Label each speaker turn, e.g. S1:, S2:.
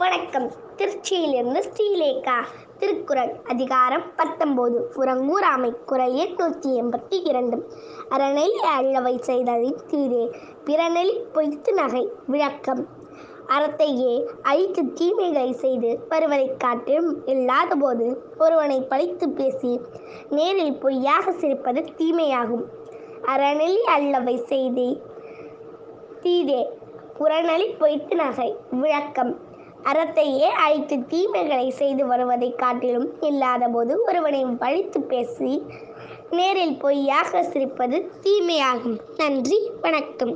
S1: வணக்கம். திருச்சியிலிருந்து ஸ்ரீலேகா திருக்குறள் அதிகாரம் பத்தொம்போது புறங்கூறாமை குரல் எட்நூற்றி எண்பத்தி இரண்டு. அறநெல் அல்லவை செய்தலின் தீரே பிறநெல் பொய்த்து நகை விளக்கம். அறத்தையே அழித்து தீமைகளை செய்து வருவதை காட்டிலும் இல்லாத போது ஒருவனை பழித்து பேசி நேரில் பொய்யாக சிரிப்பது தீமையாகும். அறநெல் அல்லவை செய்தி. தீதே புறநலி பொய்த்து நகை விளக்கம். அறத்தையே அழித்து தீமைகளை செய்து வருவதை காட்டிலும் இல்லாதபோது ஒருவனை வழித்து பேசி நேரில் பொய்யாக சிரிப்பது தீமையாகும். நன்றி வணக்கம்.